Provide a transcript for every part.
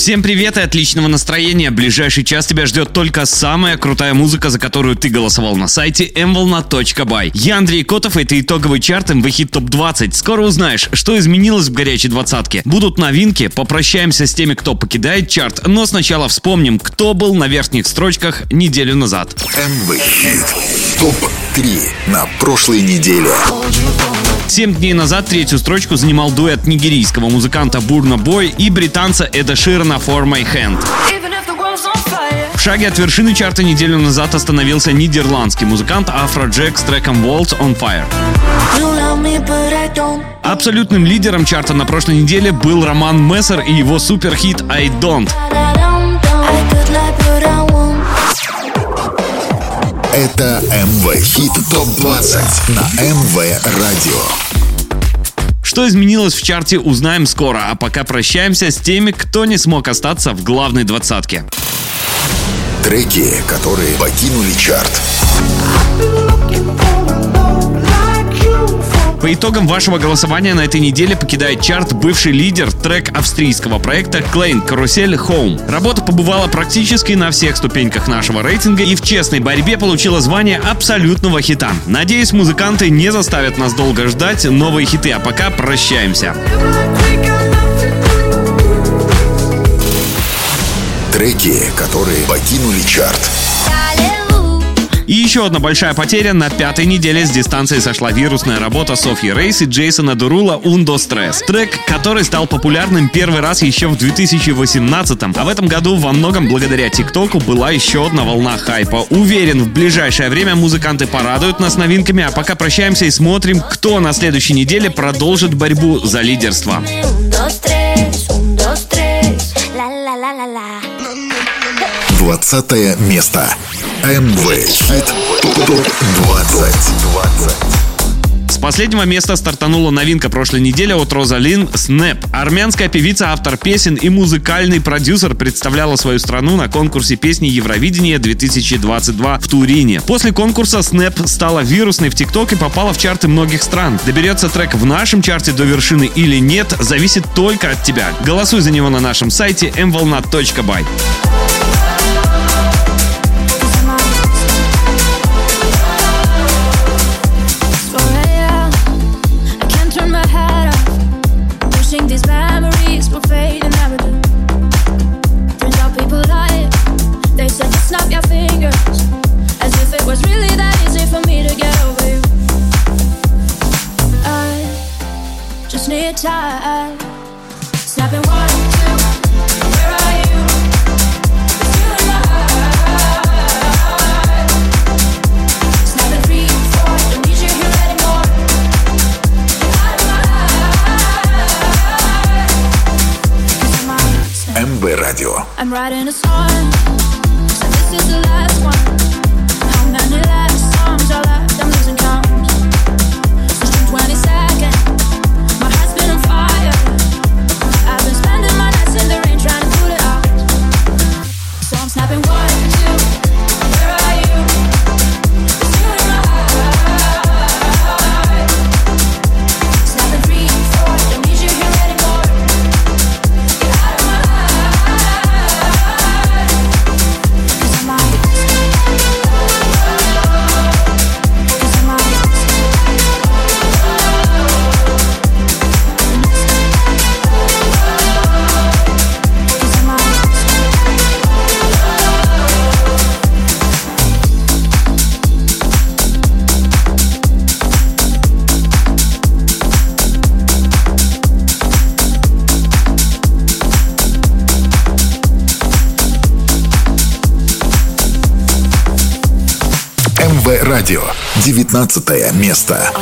Всем привет и отличного настроения. Ближайший час тебя ждет только самая крутая музыка, за которую ты голосовал на сайте mvolna.by. Я Андрей Котов, это итоговый чарт МВ Хит Топ 20. Скоро узнаешь, что изменилось в горячей двадцатке. Будут новинки, попрощаемся с теми, кто покидает чарт, но сначала вспомним, кто был на верхних строчках неделю назад. МВ Хит ТОП-3 на прошлой неделе. Семь дней назад третью строчку занимал дуэт нигерийского музыканта Бурна Бой и британца Эда Ширана For My Hand. В шаге от вершины чарта неделю назад остановился нидерландский музыкант Афроджек с треком Walls on Fire. Абсолютным лидером чарта на прошлой неделе был Роман Мессер и его суперхит I Don't. Это МВ Хит ТОП-20 на МВ Радио. Что изменилось в чарте, узнаем скоро, а пока прощаемся с теми, кто не смог остаться в главной двадцатке. Треки, которые покинули чарт. По итогам вашего голосования на этой неделе покидает чарт бывший лидер трек австрийского проекта Klein Карусель Home. Работа побывала практически на всех ступеньках нашего рейтинга и в честной борьбе получила звание абсолютного хита. Надеюсь, музыканты не заставят нас долго ждать новые хиты, а пока прощаемся. Треки, которые покинули чарт. И еще одна большая потеря. На пятой неделе с дистанции сошла вирусная работа Софьи Рейс и Джейсона Дурула «Ундо Стресс». Трек, который стал популярным первый раз еще в 2018-м. А в этом году во многом благодаря ТикТоку была еще одна волна хайпа. Уверен, в ближайшее время музыканты порадуют нас новинками, а пока прощаемся и смотрим, кто на следующей неделе продолжит борьбу за лидерство. Двадцатое место. МВ Хит ТОП-20. С последнего места стартанула новинка прошлой недели от Розалин «Снэп». Армянская певица, автор песен и музыкальный продюсер представляла свою страну на конкурсе песни Евровидения 2022 в Турине. После конкурса «Снэп» стала вирусной в ТикТок и попала в чарты многих стран. Доберется трек в нашем чарте до вершины или нет, зависит только от тебя. Голосуй за него на нашем сайте mvolna.by. I'm writing a song, so this is the last one. 19 место.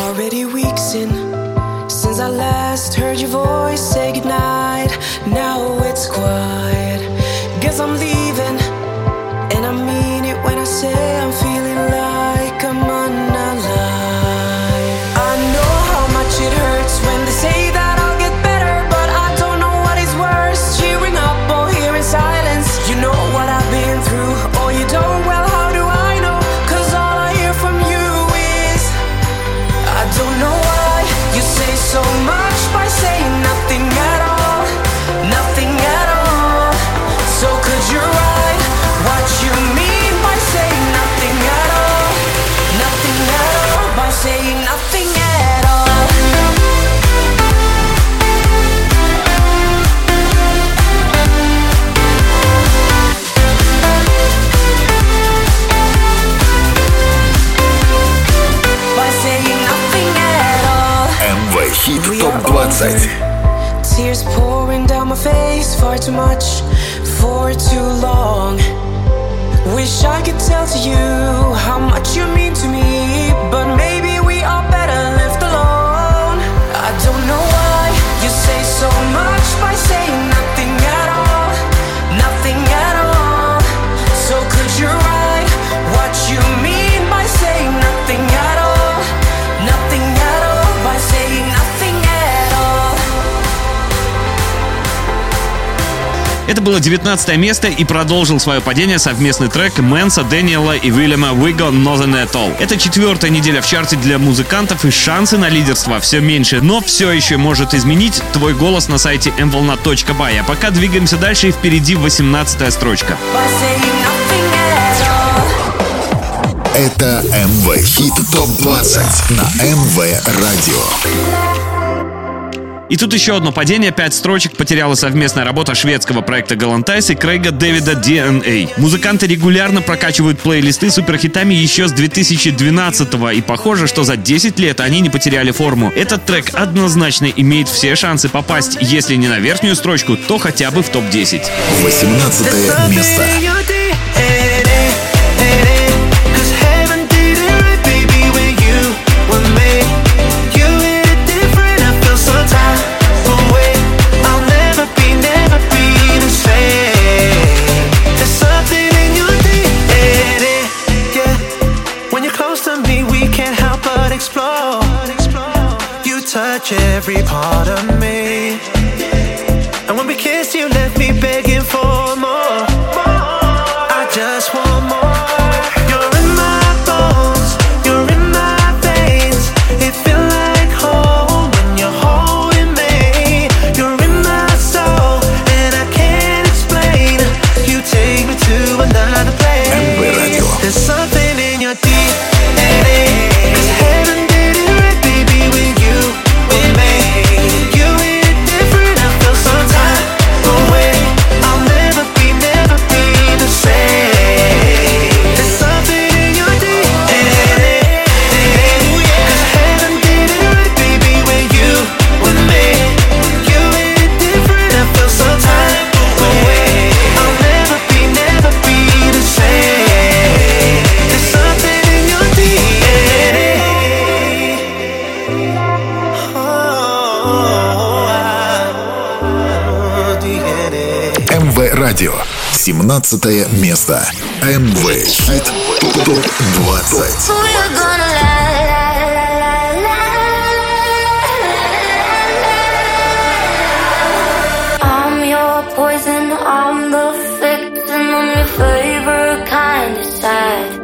Tears pouring down my face, far too much, for too long. Wish I could tell to you Это было 19 место и продолжил свое падение совместный трек Мэнса, Дэниела и Уильяма Виго Nothing At All. Это четвертая неделя в чарте для музыкантов и шансы на лидерство все меньше, но все еще может изменить твой голос на сайте mvolna.by. А пока двигаемся дальше и впереди 18 строчка. Это МВ Хит ТОП-20 на МВ Радио. И тут еще одно падение. Пять строчек потеряла совместная работа шведского проекта Галантайс и Крейга Дэвида DNA. Музыканты регулярно прокачивают плейлисты суперхитами еще с 2012 го и похоже, что за 10 лет они не потеряли форму. Этот трек однозначно имеет все шансы попасть, если не на верхнюю строчку, то хотя бы в топ-10. 18 место. Every part of me. 12 место. Amway. Топ-20. I'm I'm your kind of side.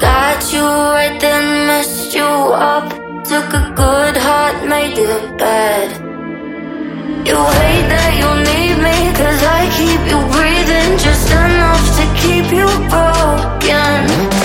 Got you right then, messed you up. Took a good heart, made it bad. You hate that you need me, cause I you broken. Mm.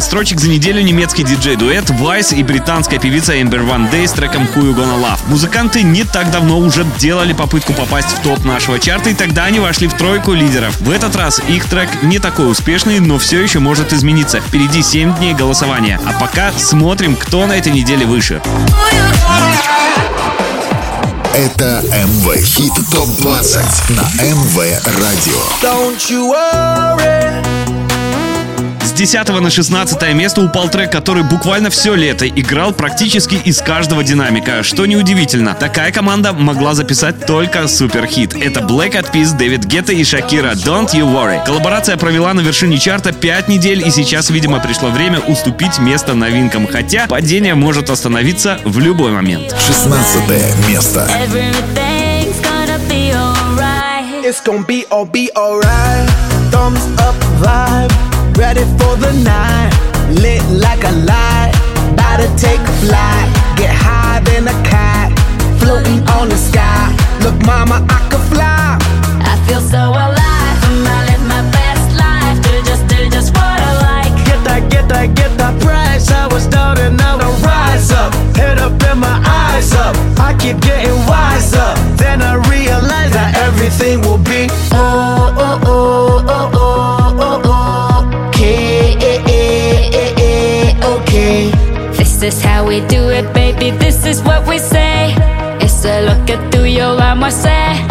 5 строчек за неделю немецкий диджей-дуэт Vice и британская певица Amber One Day с треком Who You Gonna Love. Музыканты не так давно уже делали попытку попасть в топ нашего чарта, и тогда они вошли в тройку лидеров. В этот раз их трек не такой успешный, но все еще может измениться. Впереди 7 дней голосования. А пока смотрим, кто на этой неделе выше. Это МВ Хит ТОП-20 на МВ Радио. Don't you worry. С 10 на 16 место упал трек, который буквально все лето играл практически из каждого динамика. Что неудивительно, такая команда могла записать только суперхит. Это Black Eyed Peas, Дэвид Гетта и Шакира «Don't You Worry». Коллаборация провела на вершине чарта 5 недель, и сейчас, видимо, пришло время уступить место новинкам. Хотя падение может остановиться в любой момент. 16 место. It's gonna be all be alright. Thumbs up vibe, ready for the night. Lit like a light, about to take a flight. Get high than a cat, floating on the sky. Look, mama, I could fly. I feel so alive. I'm gonna live my best life. Do just, do just what I like. Get that, get that, get that price. I was down and now I rise up. Head up and my eyes up. I keep getting wiser. Then I realize that everything will be oh oh oh oh oh okay. This is how we do it, baby. This is what we say. It's a look at through your arm, I say.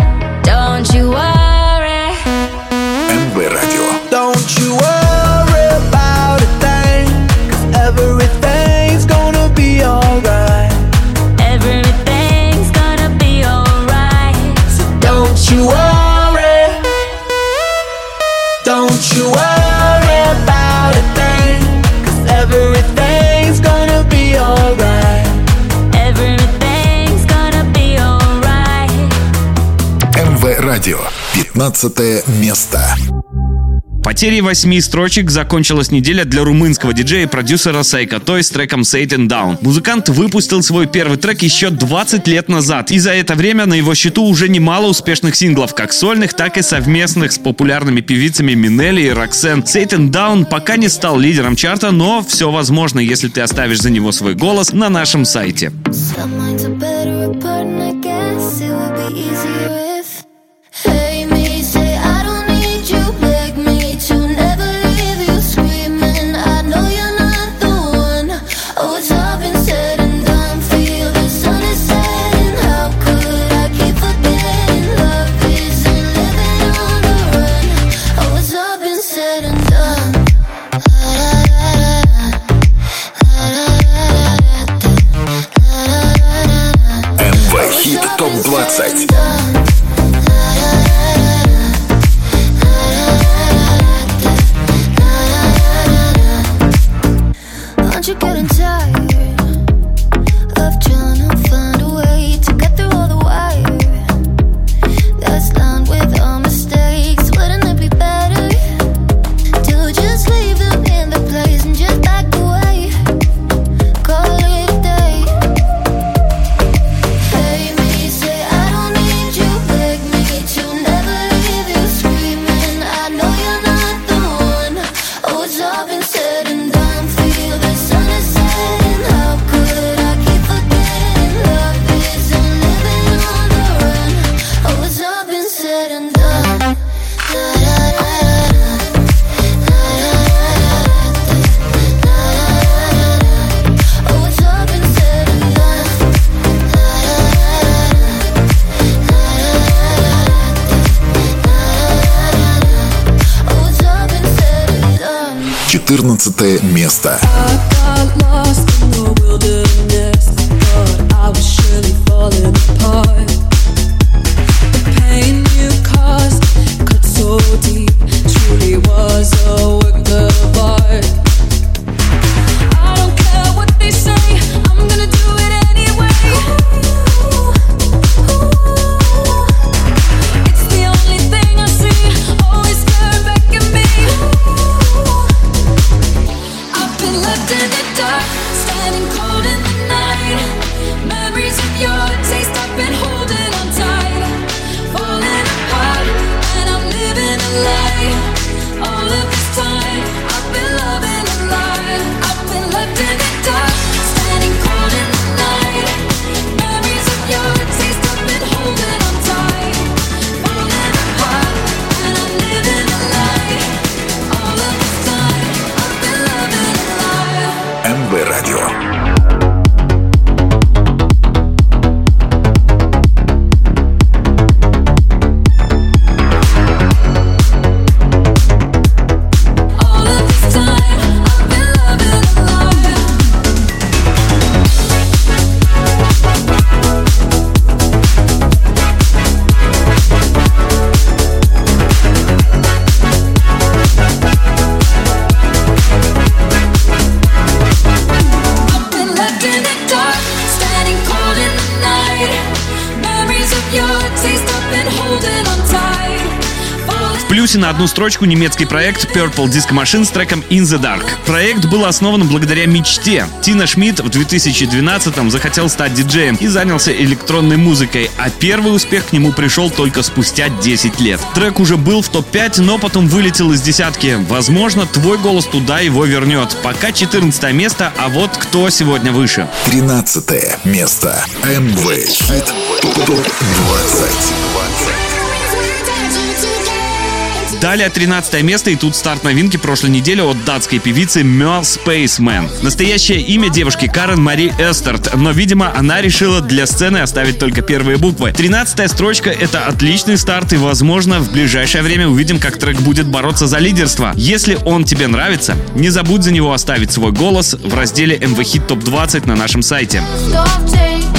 15 место. Потерей восьми строчек закончилась неделя для румынского диджея и продюсера Сайка Той с треком Satan Down. Музыкант выпустил свой первый трек еще 20 лет назад, и за это время на его счету уже немало успешных синглов, как сольных, так и совместных с популярными певицами Минелли и Роксен. Satan Down пока не стал лидером чарта, но все возможно, если ты оставишь за него свой голос на нашем сайте. Some ТОП-20. 14 место. got lost in the wilderness. Thought I was surely falling apart. Плюсе на одну строчку немецкий проект Purple Disco Machine с треком In the Dark. Проект был основан благодаря мечте. Тина Шмидт в 2012-м захотел стать диджеем и занялся электронной музыкой, а первый успех к нему пришел только спустя 10 лет. Трек уже был в топ-5, но потом вылетел из десятки. Возможно, твой голос туда его вернет. Пока 14 место, а вот кто сегодня выше. 13 место. МВ Хит ТОП 20. Далее 13 место и тут старт новинки прошлой недели от датской певицы Мел Spaceman. Настоящее имя девушки Карен Мари Эстерт, но, видимо, она решила для сцены оставить только первые буквы. 13 строчка — это отличный старт и, возможно, в ближайшее время увидим, как трек будет бороться за лидерство. Если он тебе нравится, не забудь за него оставить свой голос в разделе MV Hit Top 20 на нашем сайте. Stop taking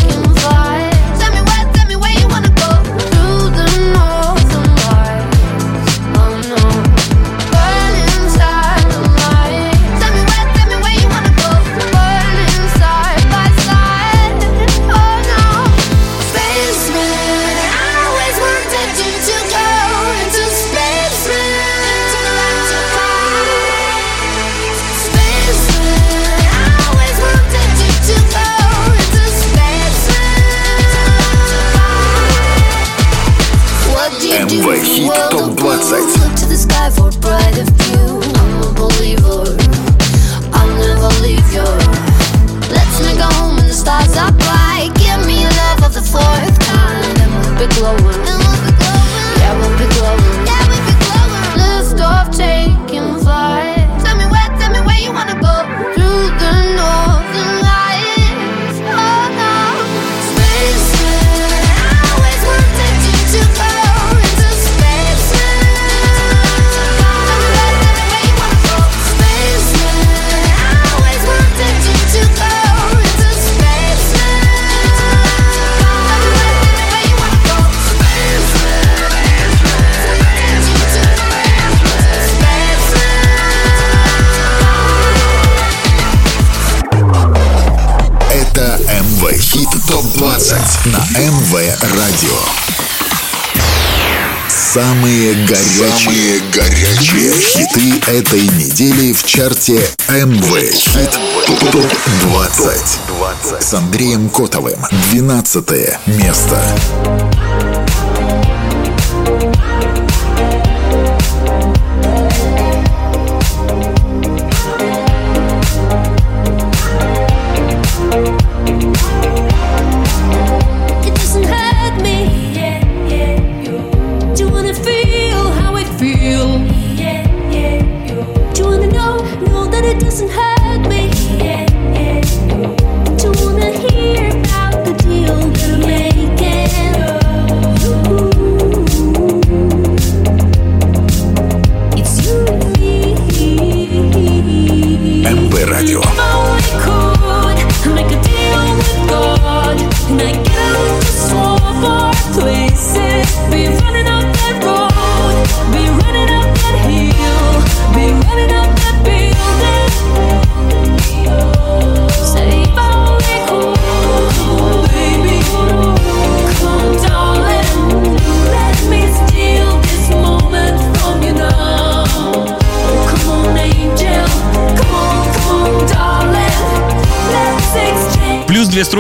Самые горячие, Самые горячие хиты этой недели в чарте МВ Хит ТОП 20 с Андреем Котовым. 12 место.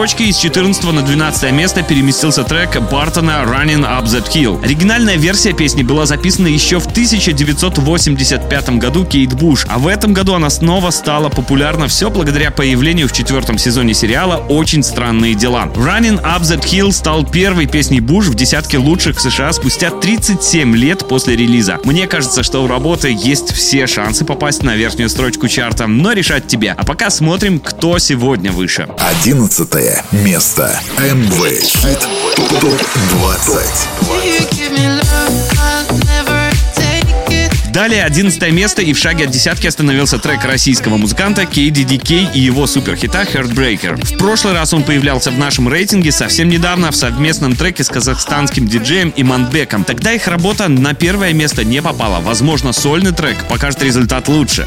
Строчки из 14 на 12 место переместился трек Бартона Running Up That Hill. Оригинальная версия песни была записана еще в 1985 году Кейт Буш, а в этом году она снова стала популярна все благодаря появлению в четвертом сезоне сериала «Очень странные дела». Running Up That Hill стал первой песней Буш в десятке лучших в США спустя 37 лет после релиза. Мне кажется, что у работы есть все шансы попасть на верхнюю строчку чарта, но решать тебе. А пока смотрим, кто сегодня выше. 11 место. МВ Хит ТОП 20. Далее 11 место и в шаге от десятки остановился трек российского музыканта KDDK и его суперхита Heartbreaker. В прошлый раз он появлялся в нашем рейтинге совсем недавно в совместном треке с казахстанским диджеем Иманбеком. Тогда их работа на первое место не попала. Возможно, сольный трек покажет результат лучше.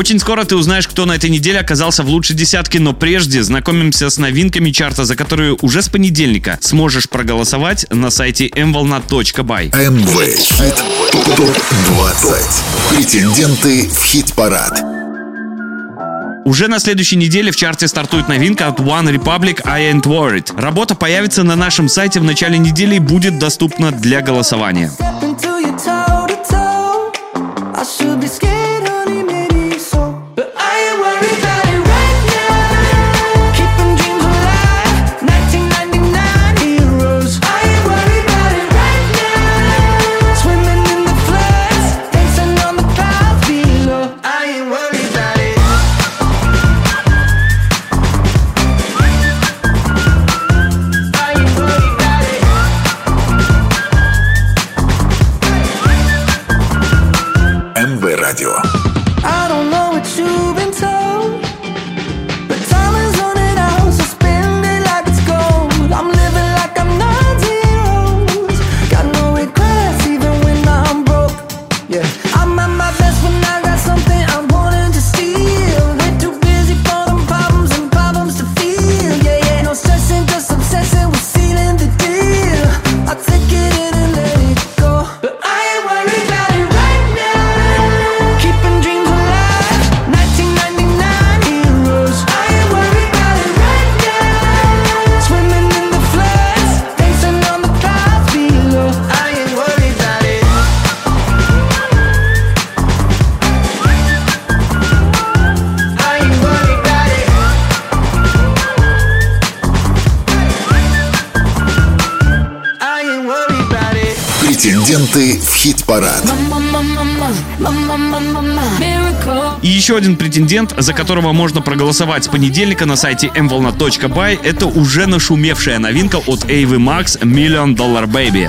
Очень скоро ты узнаешь, кто на этой неделе оказался в лучшей десятке, но прежде знакомимся с новинками чарта, за которые уже с понедельника сможешь проголосовать на сайте mvolna.by. MV Хит Топ 20. Претенденты в хит-парад. Уже на следующей неделе в чарте стартует новинка от One Republic I Ain't Worried. Работа появится на нашем сайте в начале недели и будет доступна для голосования. один претендент, за которого можно проголосовать с понедельника на сайте mvolna.by. Это уже нашумевшая новинка от Эйвы Макс «Million Dollar Baby».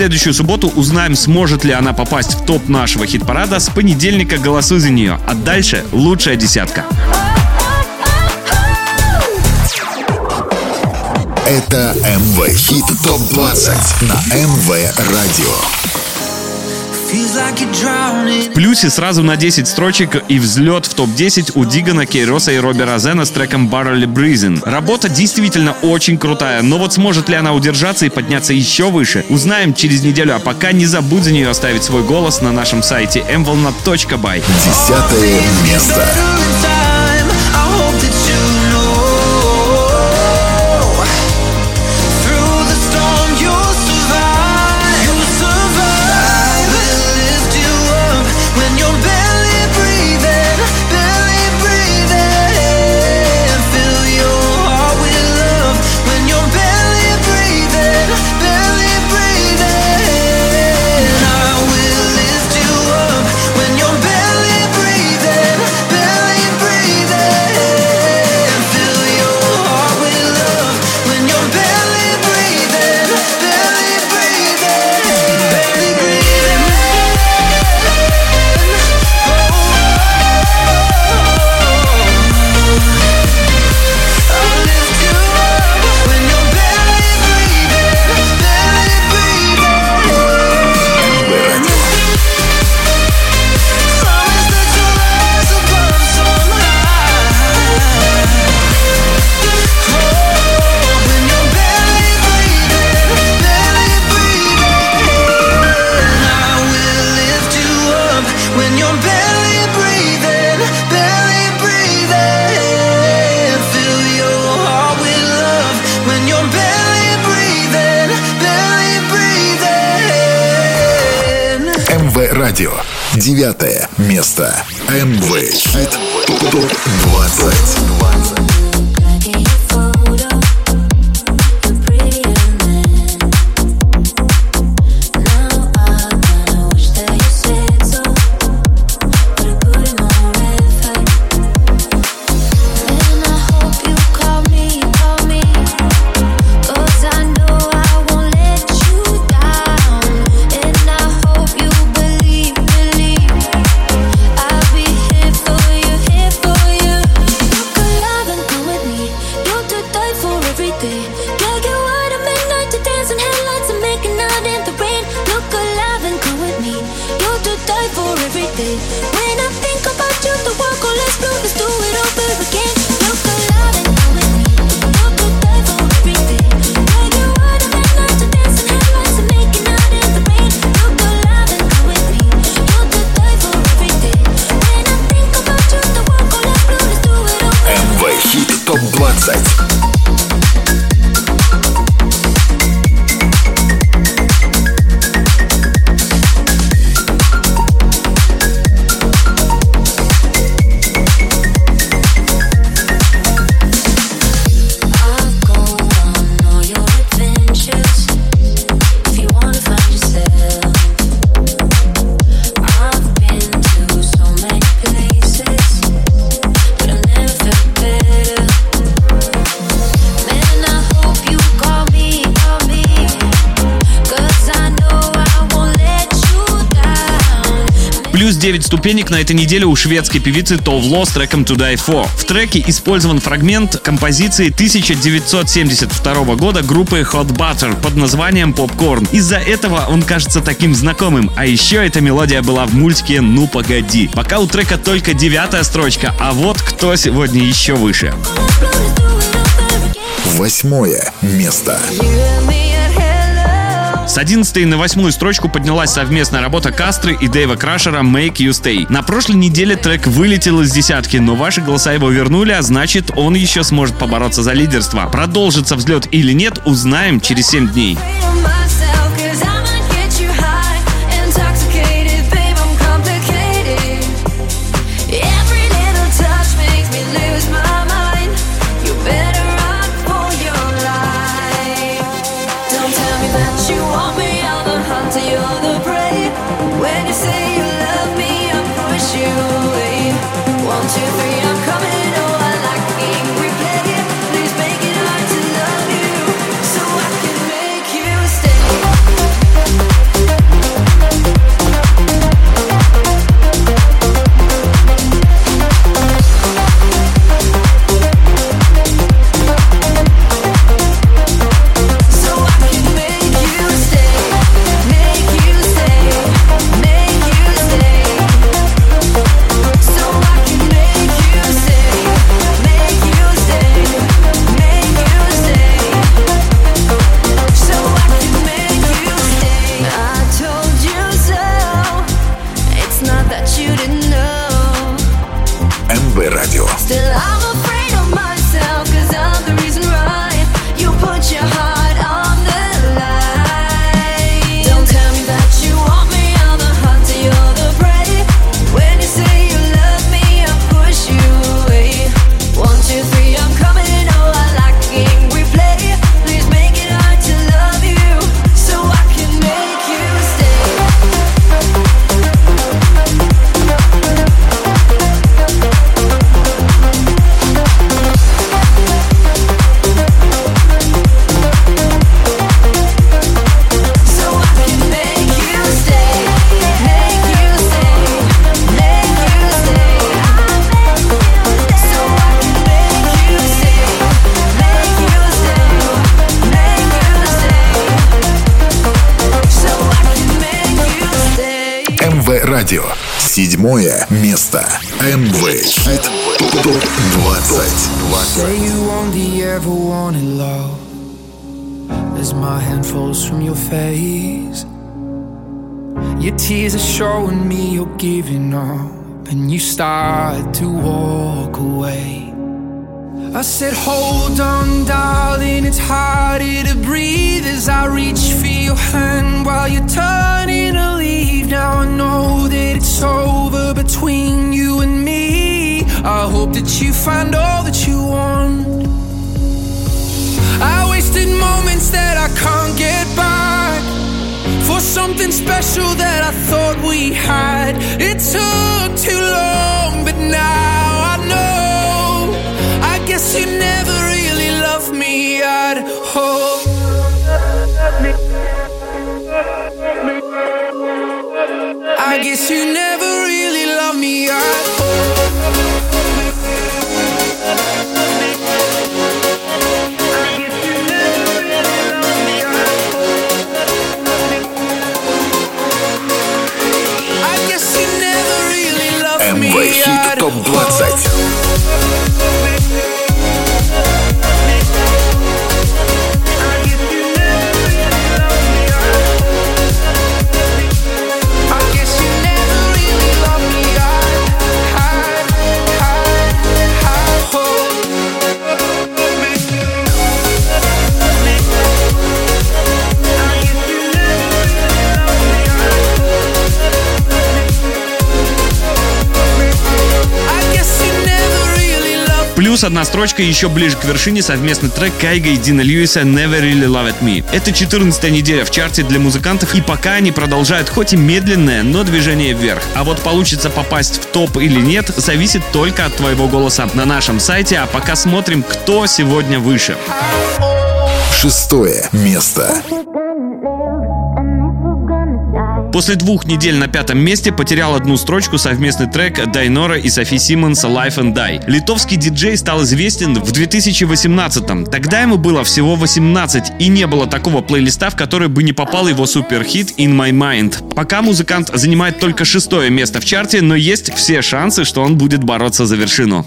Следующую субботу узнаем, сможет ли она попасть в топ нашего хит-парада. С понедельника голосуй за нее. А дальше лучшая десятка. Это МВ Хит ТОП-20 на МВ Радио. В плюсе сразу на 10 строчек и взлет в топ-10 у Дигана, Кейроса и Робби Розена с треком Barrel Breezing. Работа действительно очень крутая, но вот сможет ли она удержаться и подняться еще выше, узнаем через неделю, а пока не забудь за нее оставить свой голос на нашем сайте mvolna.by. Десятое место. На этой неделе у шведской певицы Товло с треком To Die For. В треке использован фрагмент композиции 1972 года группы Hot Butter под названием Popcorn. Из-за этого он кажется таким знакомым. А еще эта мелодия была в мультике «Ну погоди». Пока у трека только девятая строчка, а вот кто сегодня еще выше. Let's do it over again. С 11 на 8 строчку поднялась совместная работа Кастры и Дэйва Крашера «Make You Stay». На прошлой неделе трек вылетел из десятки, но ваши голоса его вернули, а значит он еще сможет побороться за лидерство. Продолжится взлет или нет, узнаем через 7 дней. that you didn't know. МВ Радио. Радио. Седьмое место. МВ Хит ТОП 20. Say you only ever wanted love As my hand falls from your face Your tears are showing me you're giving up And you start to walk away I said hold on darling It's harder to breathe As I reach for your hand While you're turning to leave Now I know that it's over between you and me. I hope that you find all that you want. I wasted moments that I can't get back For something special that I thought we had I guess you never really loved me at all I guess you never really loved me МВ Хит at ТОП all. 20. Плюс одна строчка еще ближе к вершине совместный трек Кайга и Дина Льюиса «Never Really Loved Me». Это 14 неделя в чарте для музыкантов, и пока они продолжают хоть и медленное, но движение вверх. А вот получится попасть в топ или нет, зависит только от твоего голоса на нашем сайте, а пока смотрим, кто сегодня выше. Шестое место. После двух недель на пятом месте потерял одну строчку совместный трек Дайнора и Софи Симмонса «Life and Die». Литовский диджей стал известен в 2018-м. Тогда ему было всего 18, и не было такого плейлиста, в который бы не попал его суперхит «In My Mind». Пока музыкант занимает только шестое место в чарте, но есть все шансы, что он будет бороться за вершину.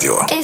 Радио.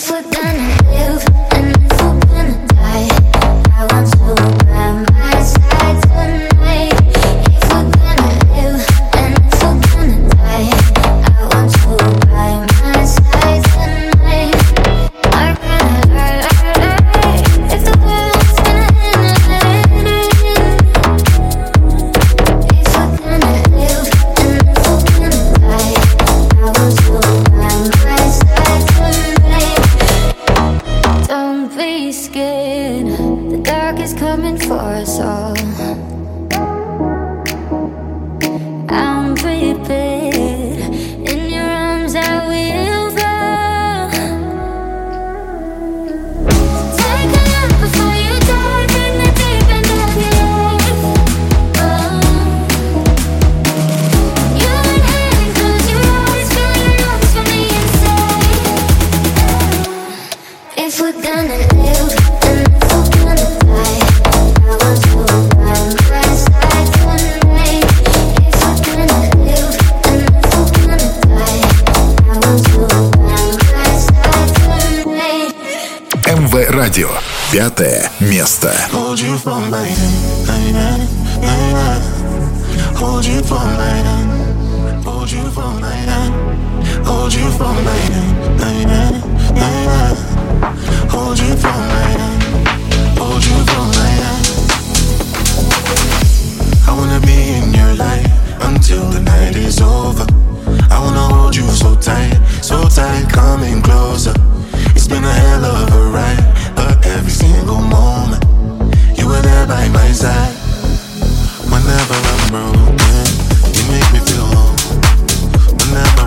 Радио. Пятое место. Hold you for my hand, night, night, night. Hold you for my hand, hold you for my hand, hold you for my hand, night, night, night. Hold you for hand, hold you for hand. I wanna be in your life until the night is over. I wanna hold you so tight, so tight, coming closer. It's been a hell of a ride, but every single moment you were there by my side. Whenever I'm broken, you make me feel whole. Whenever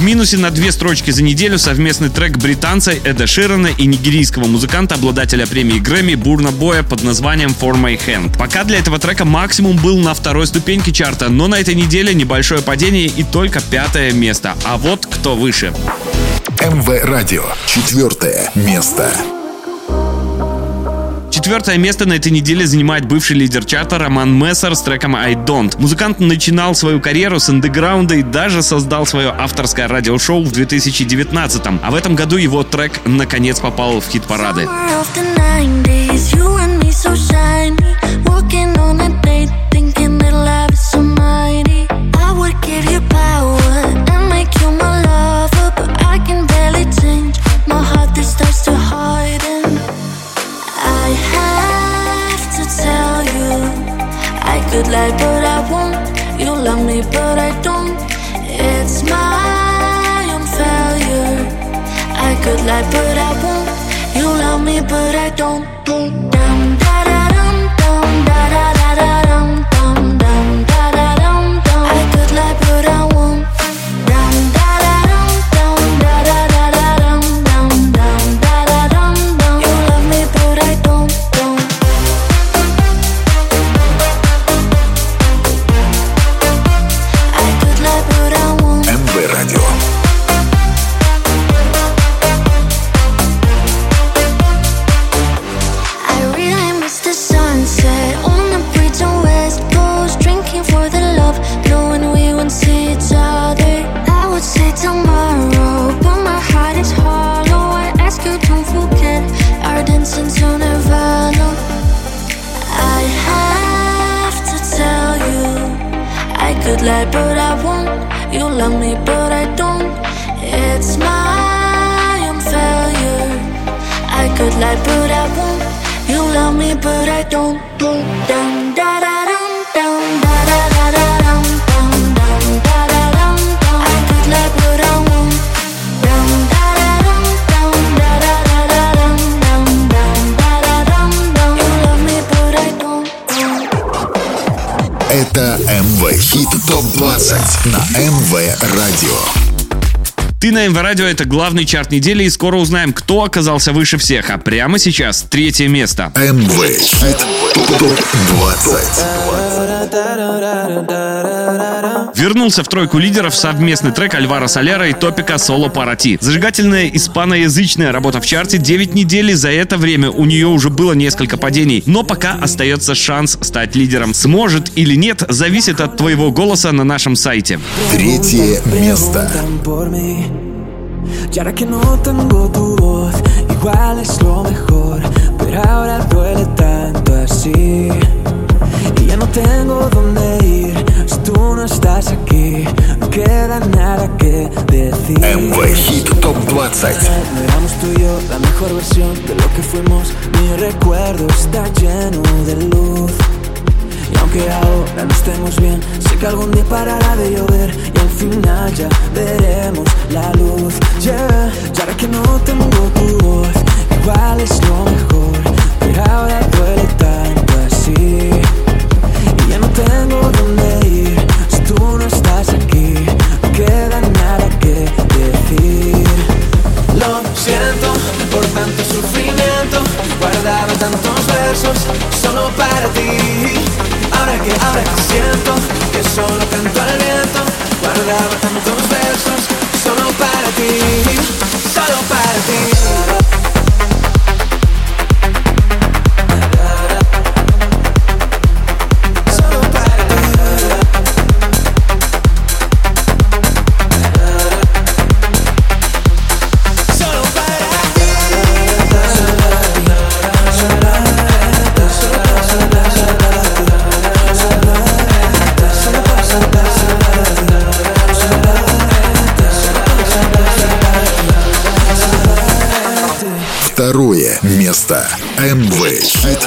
минусе на две строчки за неделю совместный трек британца Эда Ширана и нигерийского музыканта, обладателя премии Грэмми Бурна Боя под названием For My Hand. Пока для этого трека максимум был на второй ступеньке чарта, но на этой неделе небольшое падение и только пятое место. А вот кто выше. МВ Радио. Четвертое место. Четвертое место на этой неделе занимает бывший лидер чарта Роман Мессер с треком I Don't. Музыкант начинал свою карьеру с андеграунда и даже создал свое авторское радиошоу в 2019 а в этом году его трек наконец попал в хит-парады. Summer of the 90s, you and me so shiny. Walking on a date, Lie, but I won't. You love me, but I don't. It's my own failure. I could lie, but I won't. You love me, but I don't. Dum I could lie, but I won't. You love me, but I don't. It's my own failure. I could lie, but I won't. You love me, but I don't. Dum da Это МВ Хит ТОП-20 на МВ Радио. Ты на МВ Радио это главный чарт недели и скоро узнаем, кто оказался выше всех. А прямо сейчас третье место. МВ Хит ТОП-20. Вернулся в тройку лидеров совместный трек Альвара Солера и Топика «Соло Парати». Зажигательная испаноязычная работа в чарте 9 недель, и за это время у нее уже было несколько падений. Но пока остается шанс стать лидером. Сможет или нет, зависит от твоего голоса на нашем сайте. Третье место. preguntan por mí. Y ahora que no tengo tu voz, igual es lo mejor. Pero ahora duele tanto así. Y ya no tengo dónde ir si tú no estás aquí. No queda nada que decir. MV Hit Top 20. Éramos tú y yo la mejor versión de lo que fuimos. Mi recuerdo está lleno de luz. Y aunque ahora no estemos bien, sé que algún día parará de llover y al final ya veremos la luz. Yeah, y ahora que no tengo tu voz, igual es lo mejor, pero ahora duele tanto así. Y ya no tengo dónde ir, si tú no estás aquí, no queda nada que decir. Lo siento por tanto sufrimiento, guardaba tantos versos solo para ti. Que, ahora que siento que solo canto al viento, guardaba tantos versos МВ Хит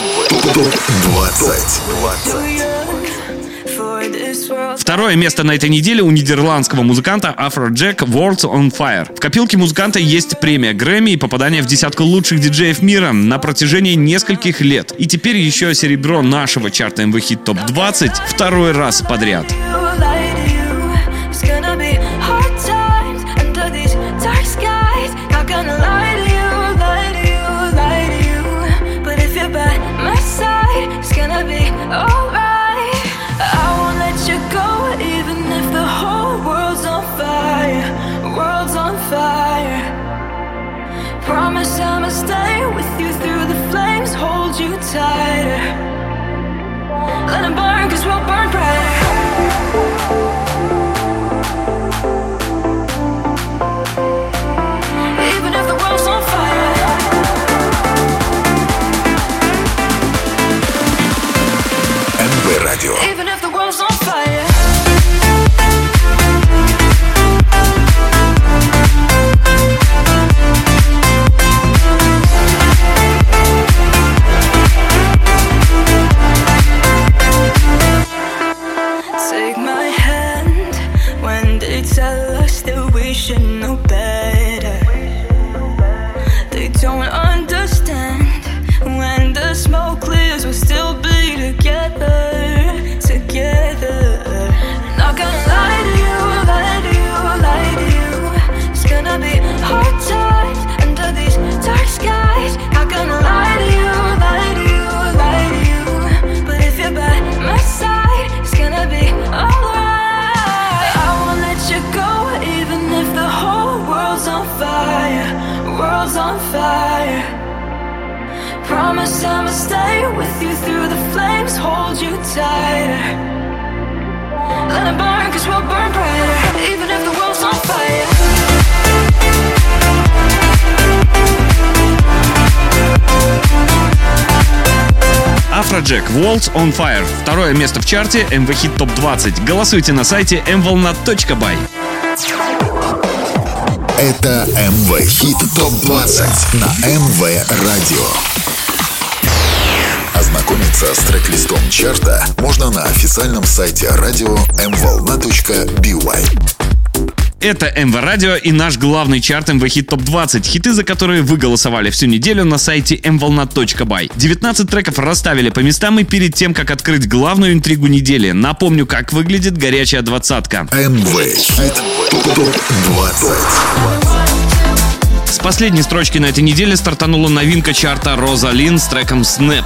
ТОП-20. Второе место на этой неделе у нидерландского музыканта Afrojack Worlds on Fire. В копилке музыканта есть премия Грэмми и попадание в десятку лучших диджеев мира на протяжении нескольких лет. И теперь еще серебро нашего чарта MV Hit Top 20 второй раз подряд. World's on fire. Promise I'ma stay with you through the flames, hold you tighter. Let it burn, cause we'll burn brighter, even if the world's on fire. Afrojack Waltz on Fire. Второе место в чарте MV Hit Top 20. Голосуйте на сайте mvolna.by. Это МВ Хит Топ 20 на МВ Радио. Ознакомиться с трек-листом чарта можно на официальном сайте радио mvolna.by. Это МВ Радио и наш главный чарт МВ Хит Топ 20. Хиты, за которые вы голосовали всю неделю на сайте mvolna.by. 19 треков расставили по местам и перед тем, как открыть главную интригу недели, напомню, как выглядит горячая двадцатка. МВ Хит Топ 20. С последней строчки на этой неделе стартанула новинка чарта Rosa Linn с треком Snap.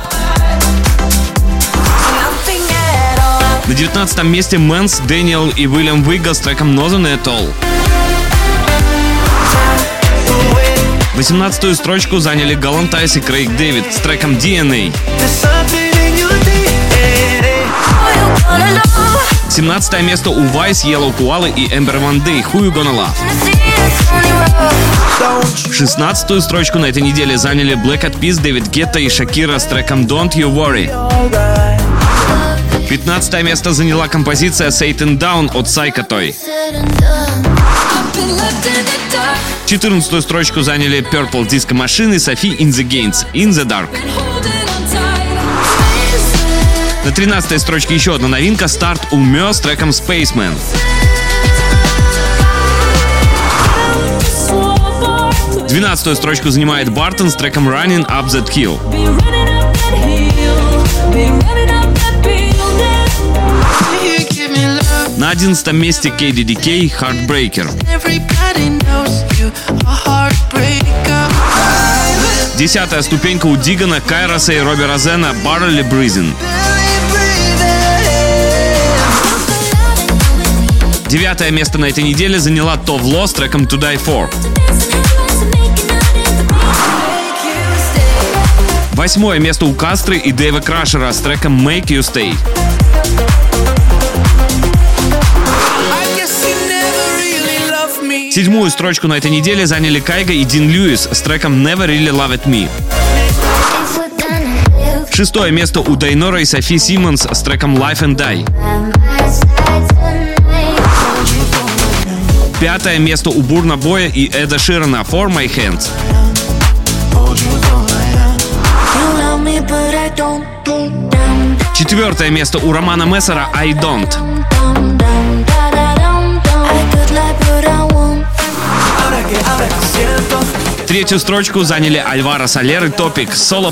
На 19 месте Мэнс, Дэниел и Уильям Вига с треком Nothing At All. 18-ю строчку заняли Galantis и Craig David с треком DNA. There's something in your DNA. 17 место у Vice, Yellow Koala и Ember One Day Who You Gonna Love. 16-ю строчку на этой неделе заняли Black Eyed Peas, Дэвид Гетта и Шакира с треком Don't You Worry. 15 место заняла композиция Satan Down от Psycho Toy. 14 строчку заняли Purple Disco Machine и Sophie In The Gains In The Dark. На 13 строчке еще одна новинка Старт у Мё с треком Spaceman. 12 строчку занимает Бартон с треком Running Up That Hill. На 11 месте KDDK Heartbreaker. Десятая ступенька у Дигана, Кайроса и Робби Розена Barely Breathing. Девятое место на этой неделе заняла Товло с треком To Die For. Восьмое место у Кастры и Дэйва Крашера с треком Make You Stay. Седьмую строчку на этой неделе заняли Кайга и Дин Льюис с треком Never Really Loved Me. Шестое место у Дайнора и Софи Симмонс с треком Life and Die. Пятое место у Бурна Боя и Эда Ширана For My Hands. Четвертое место у Романа Мессера I Don't. Третью строчку заняли Альвара Солер и Топик Соло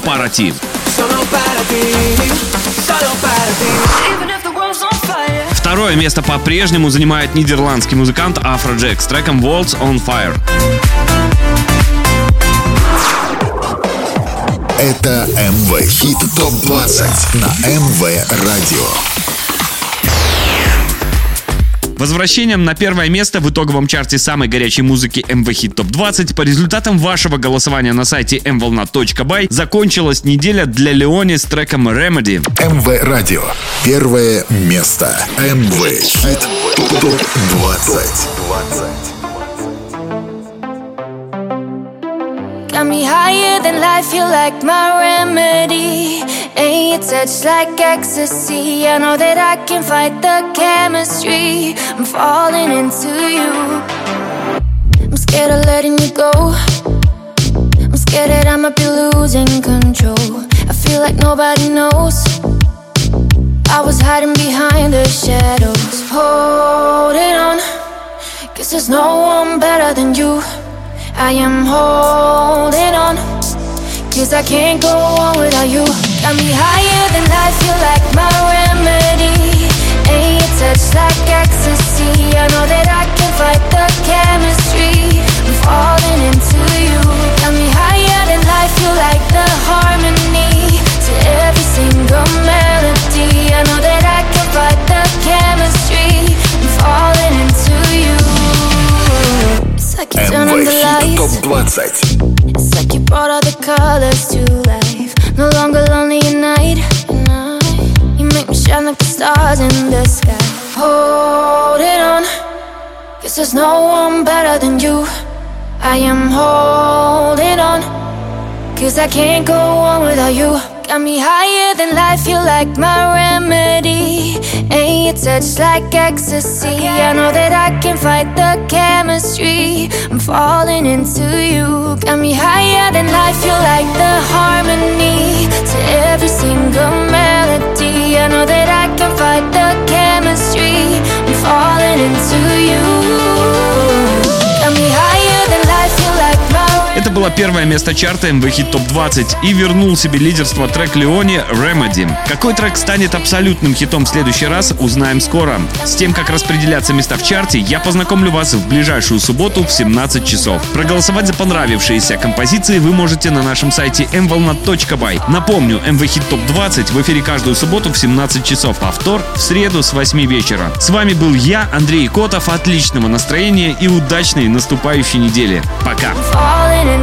world's on fire. Второе место по-прежнему занимает нидерландский музыкант Afrojack с треком Waltz on Fire. Это МВ Хит Топ 20 на МВ Радио. Возвращением на первое место в итоговом чарте самой горячей музыки MV Hit Top 20 по результатам вашего голосования на сайте mvolna.by закончилась неделя для Леони с треком Remedy. МВ Радио. Первое место. МВ Хит ТОП 20. Got me higher than life, you like my remedy. And your touch like ecstasy. I know that I can fight the chemistry. I'm falling into you. I'm scared of letting you go. I'm scared that I might be losing control. I feel like nobody knows. I was hiding behind the shadows. Holding on. Guess there's no one better than you. I am holding on. Cause I can't go on without you. Got me higher than life, you like my remedy. And your touch like ecstasy? I know that I can fight the chemistry. I'm falling into you. Got me higher than life, you like the harmony To every single melody. I know that I can fight the chemistry. I'm falling into you. It's like you turned on the lights. It's like you brought all the colors to life. No longer lonely at night. You make me shine like the stars in the sky. Holding on. Guess there's no one better than you. I am holding on. Cause I can't go on without you. Got me higher than life, you like my remedy. And your touch like ecstasy. I know that I can fight the chemistry. I'm falling into you. Got me higher than life, you like the harmony. To every single melody. I know that I can fight the chemistry. I'm falling into you. Было первое место чарта MV Hit Top 20 и вернул себе лидерство трек Леони Remedy. Какой трек станет абсолютным хитом в следующий раз, узнаем скоро. С тем, как распределяться места в чарте, я познакомлю вас в ближайшую субботу в 17 часов. Проголосовать за понравившиеся композиции вы можете на нашем сайте mvolna.by. Напомню, MV Hit Top 20 в эфире каждую субботу в 17 часов, повтор в среду с 8 вечера. С вами был я, Андрей Котов. Отличного настроения и удачной наступающей недели. Пока! falling you.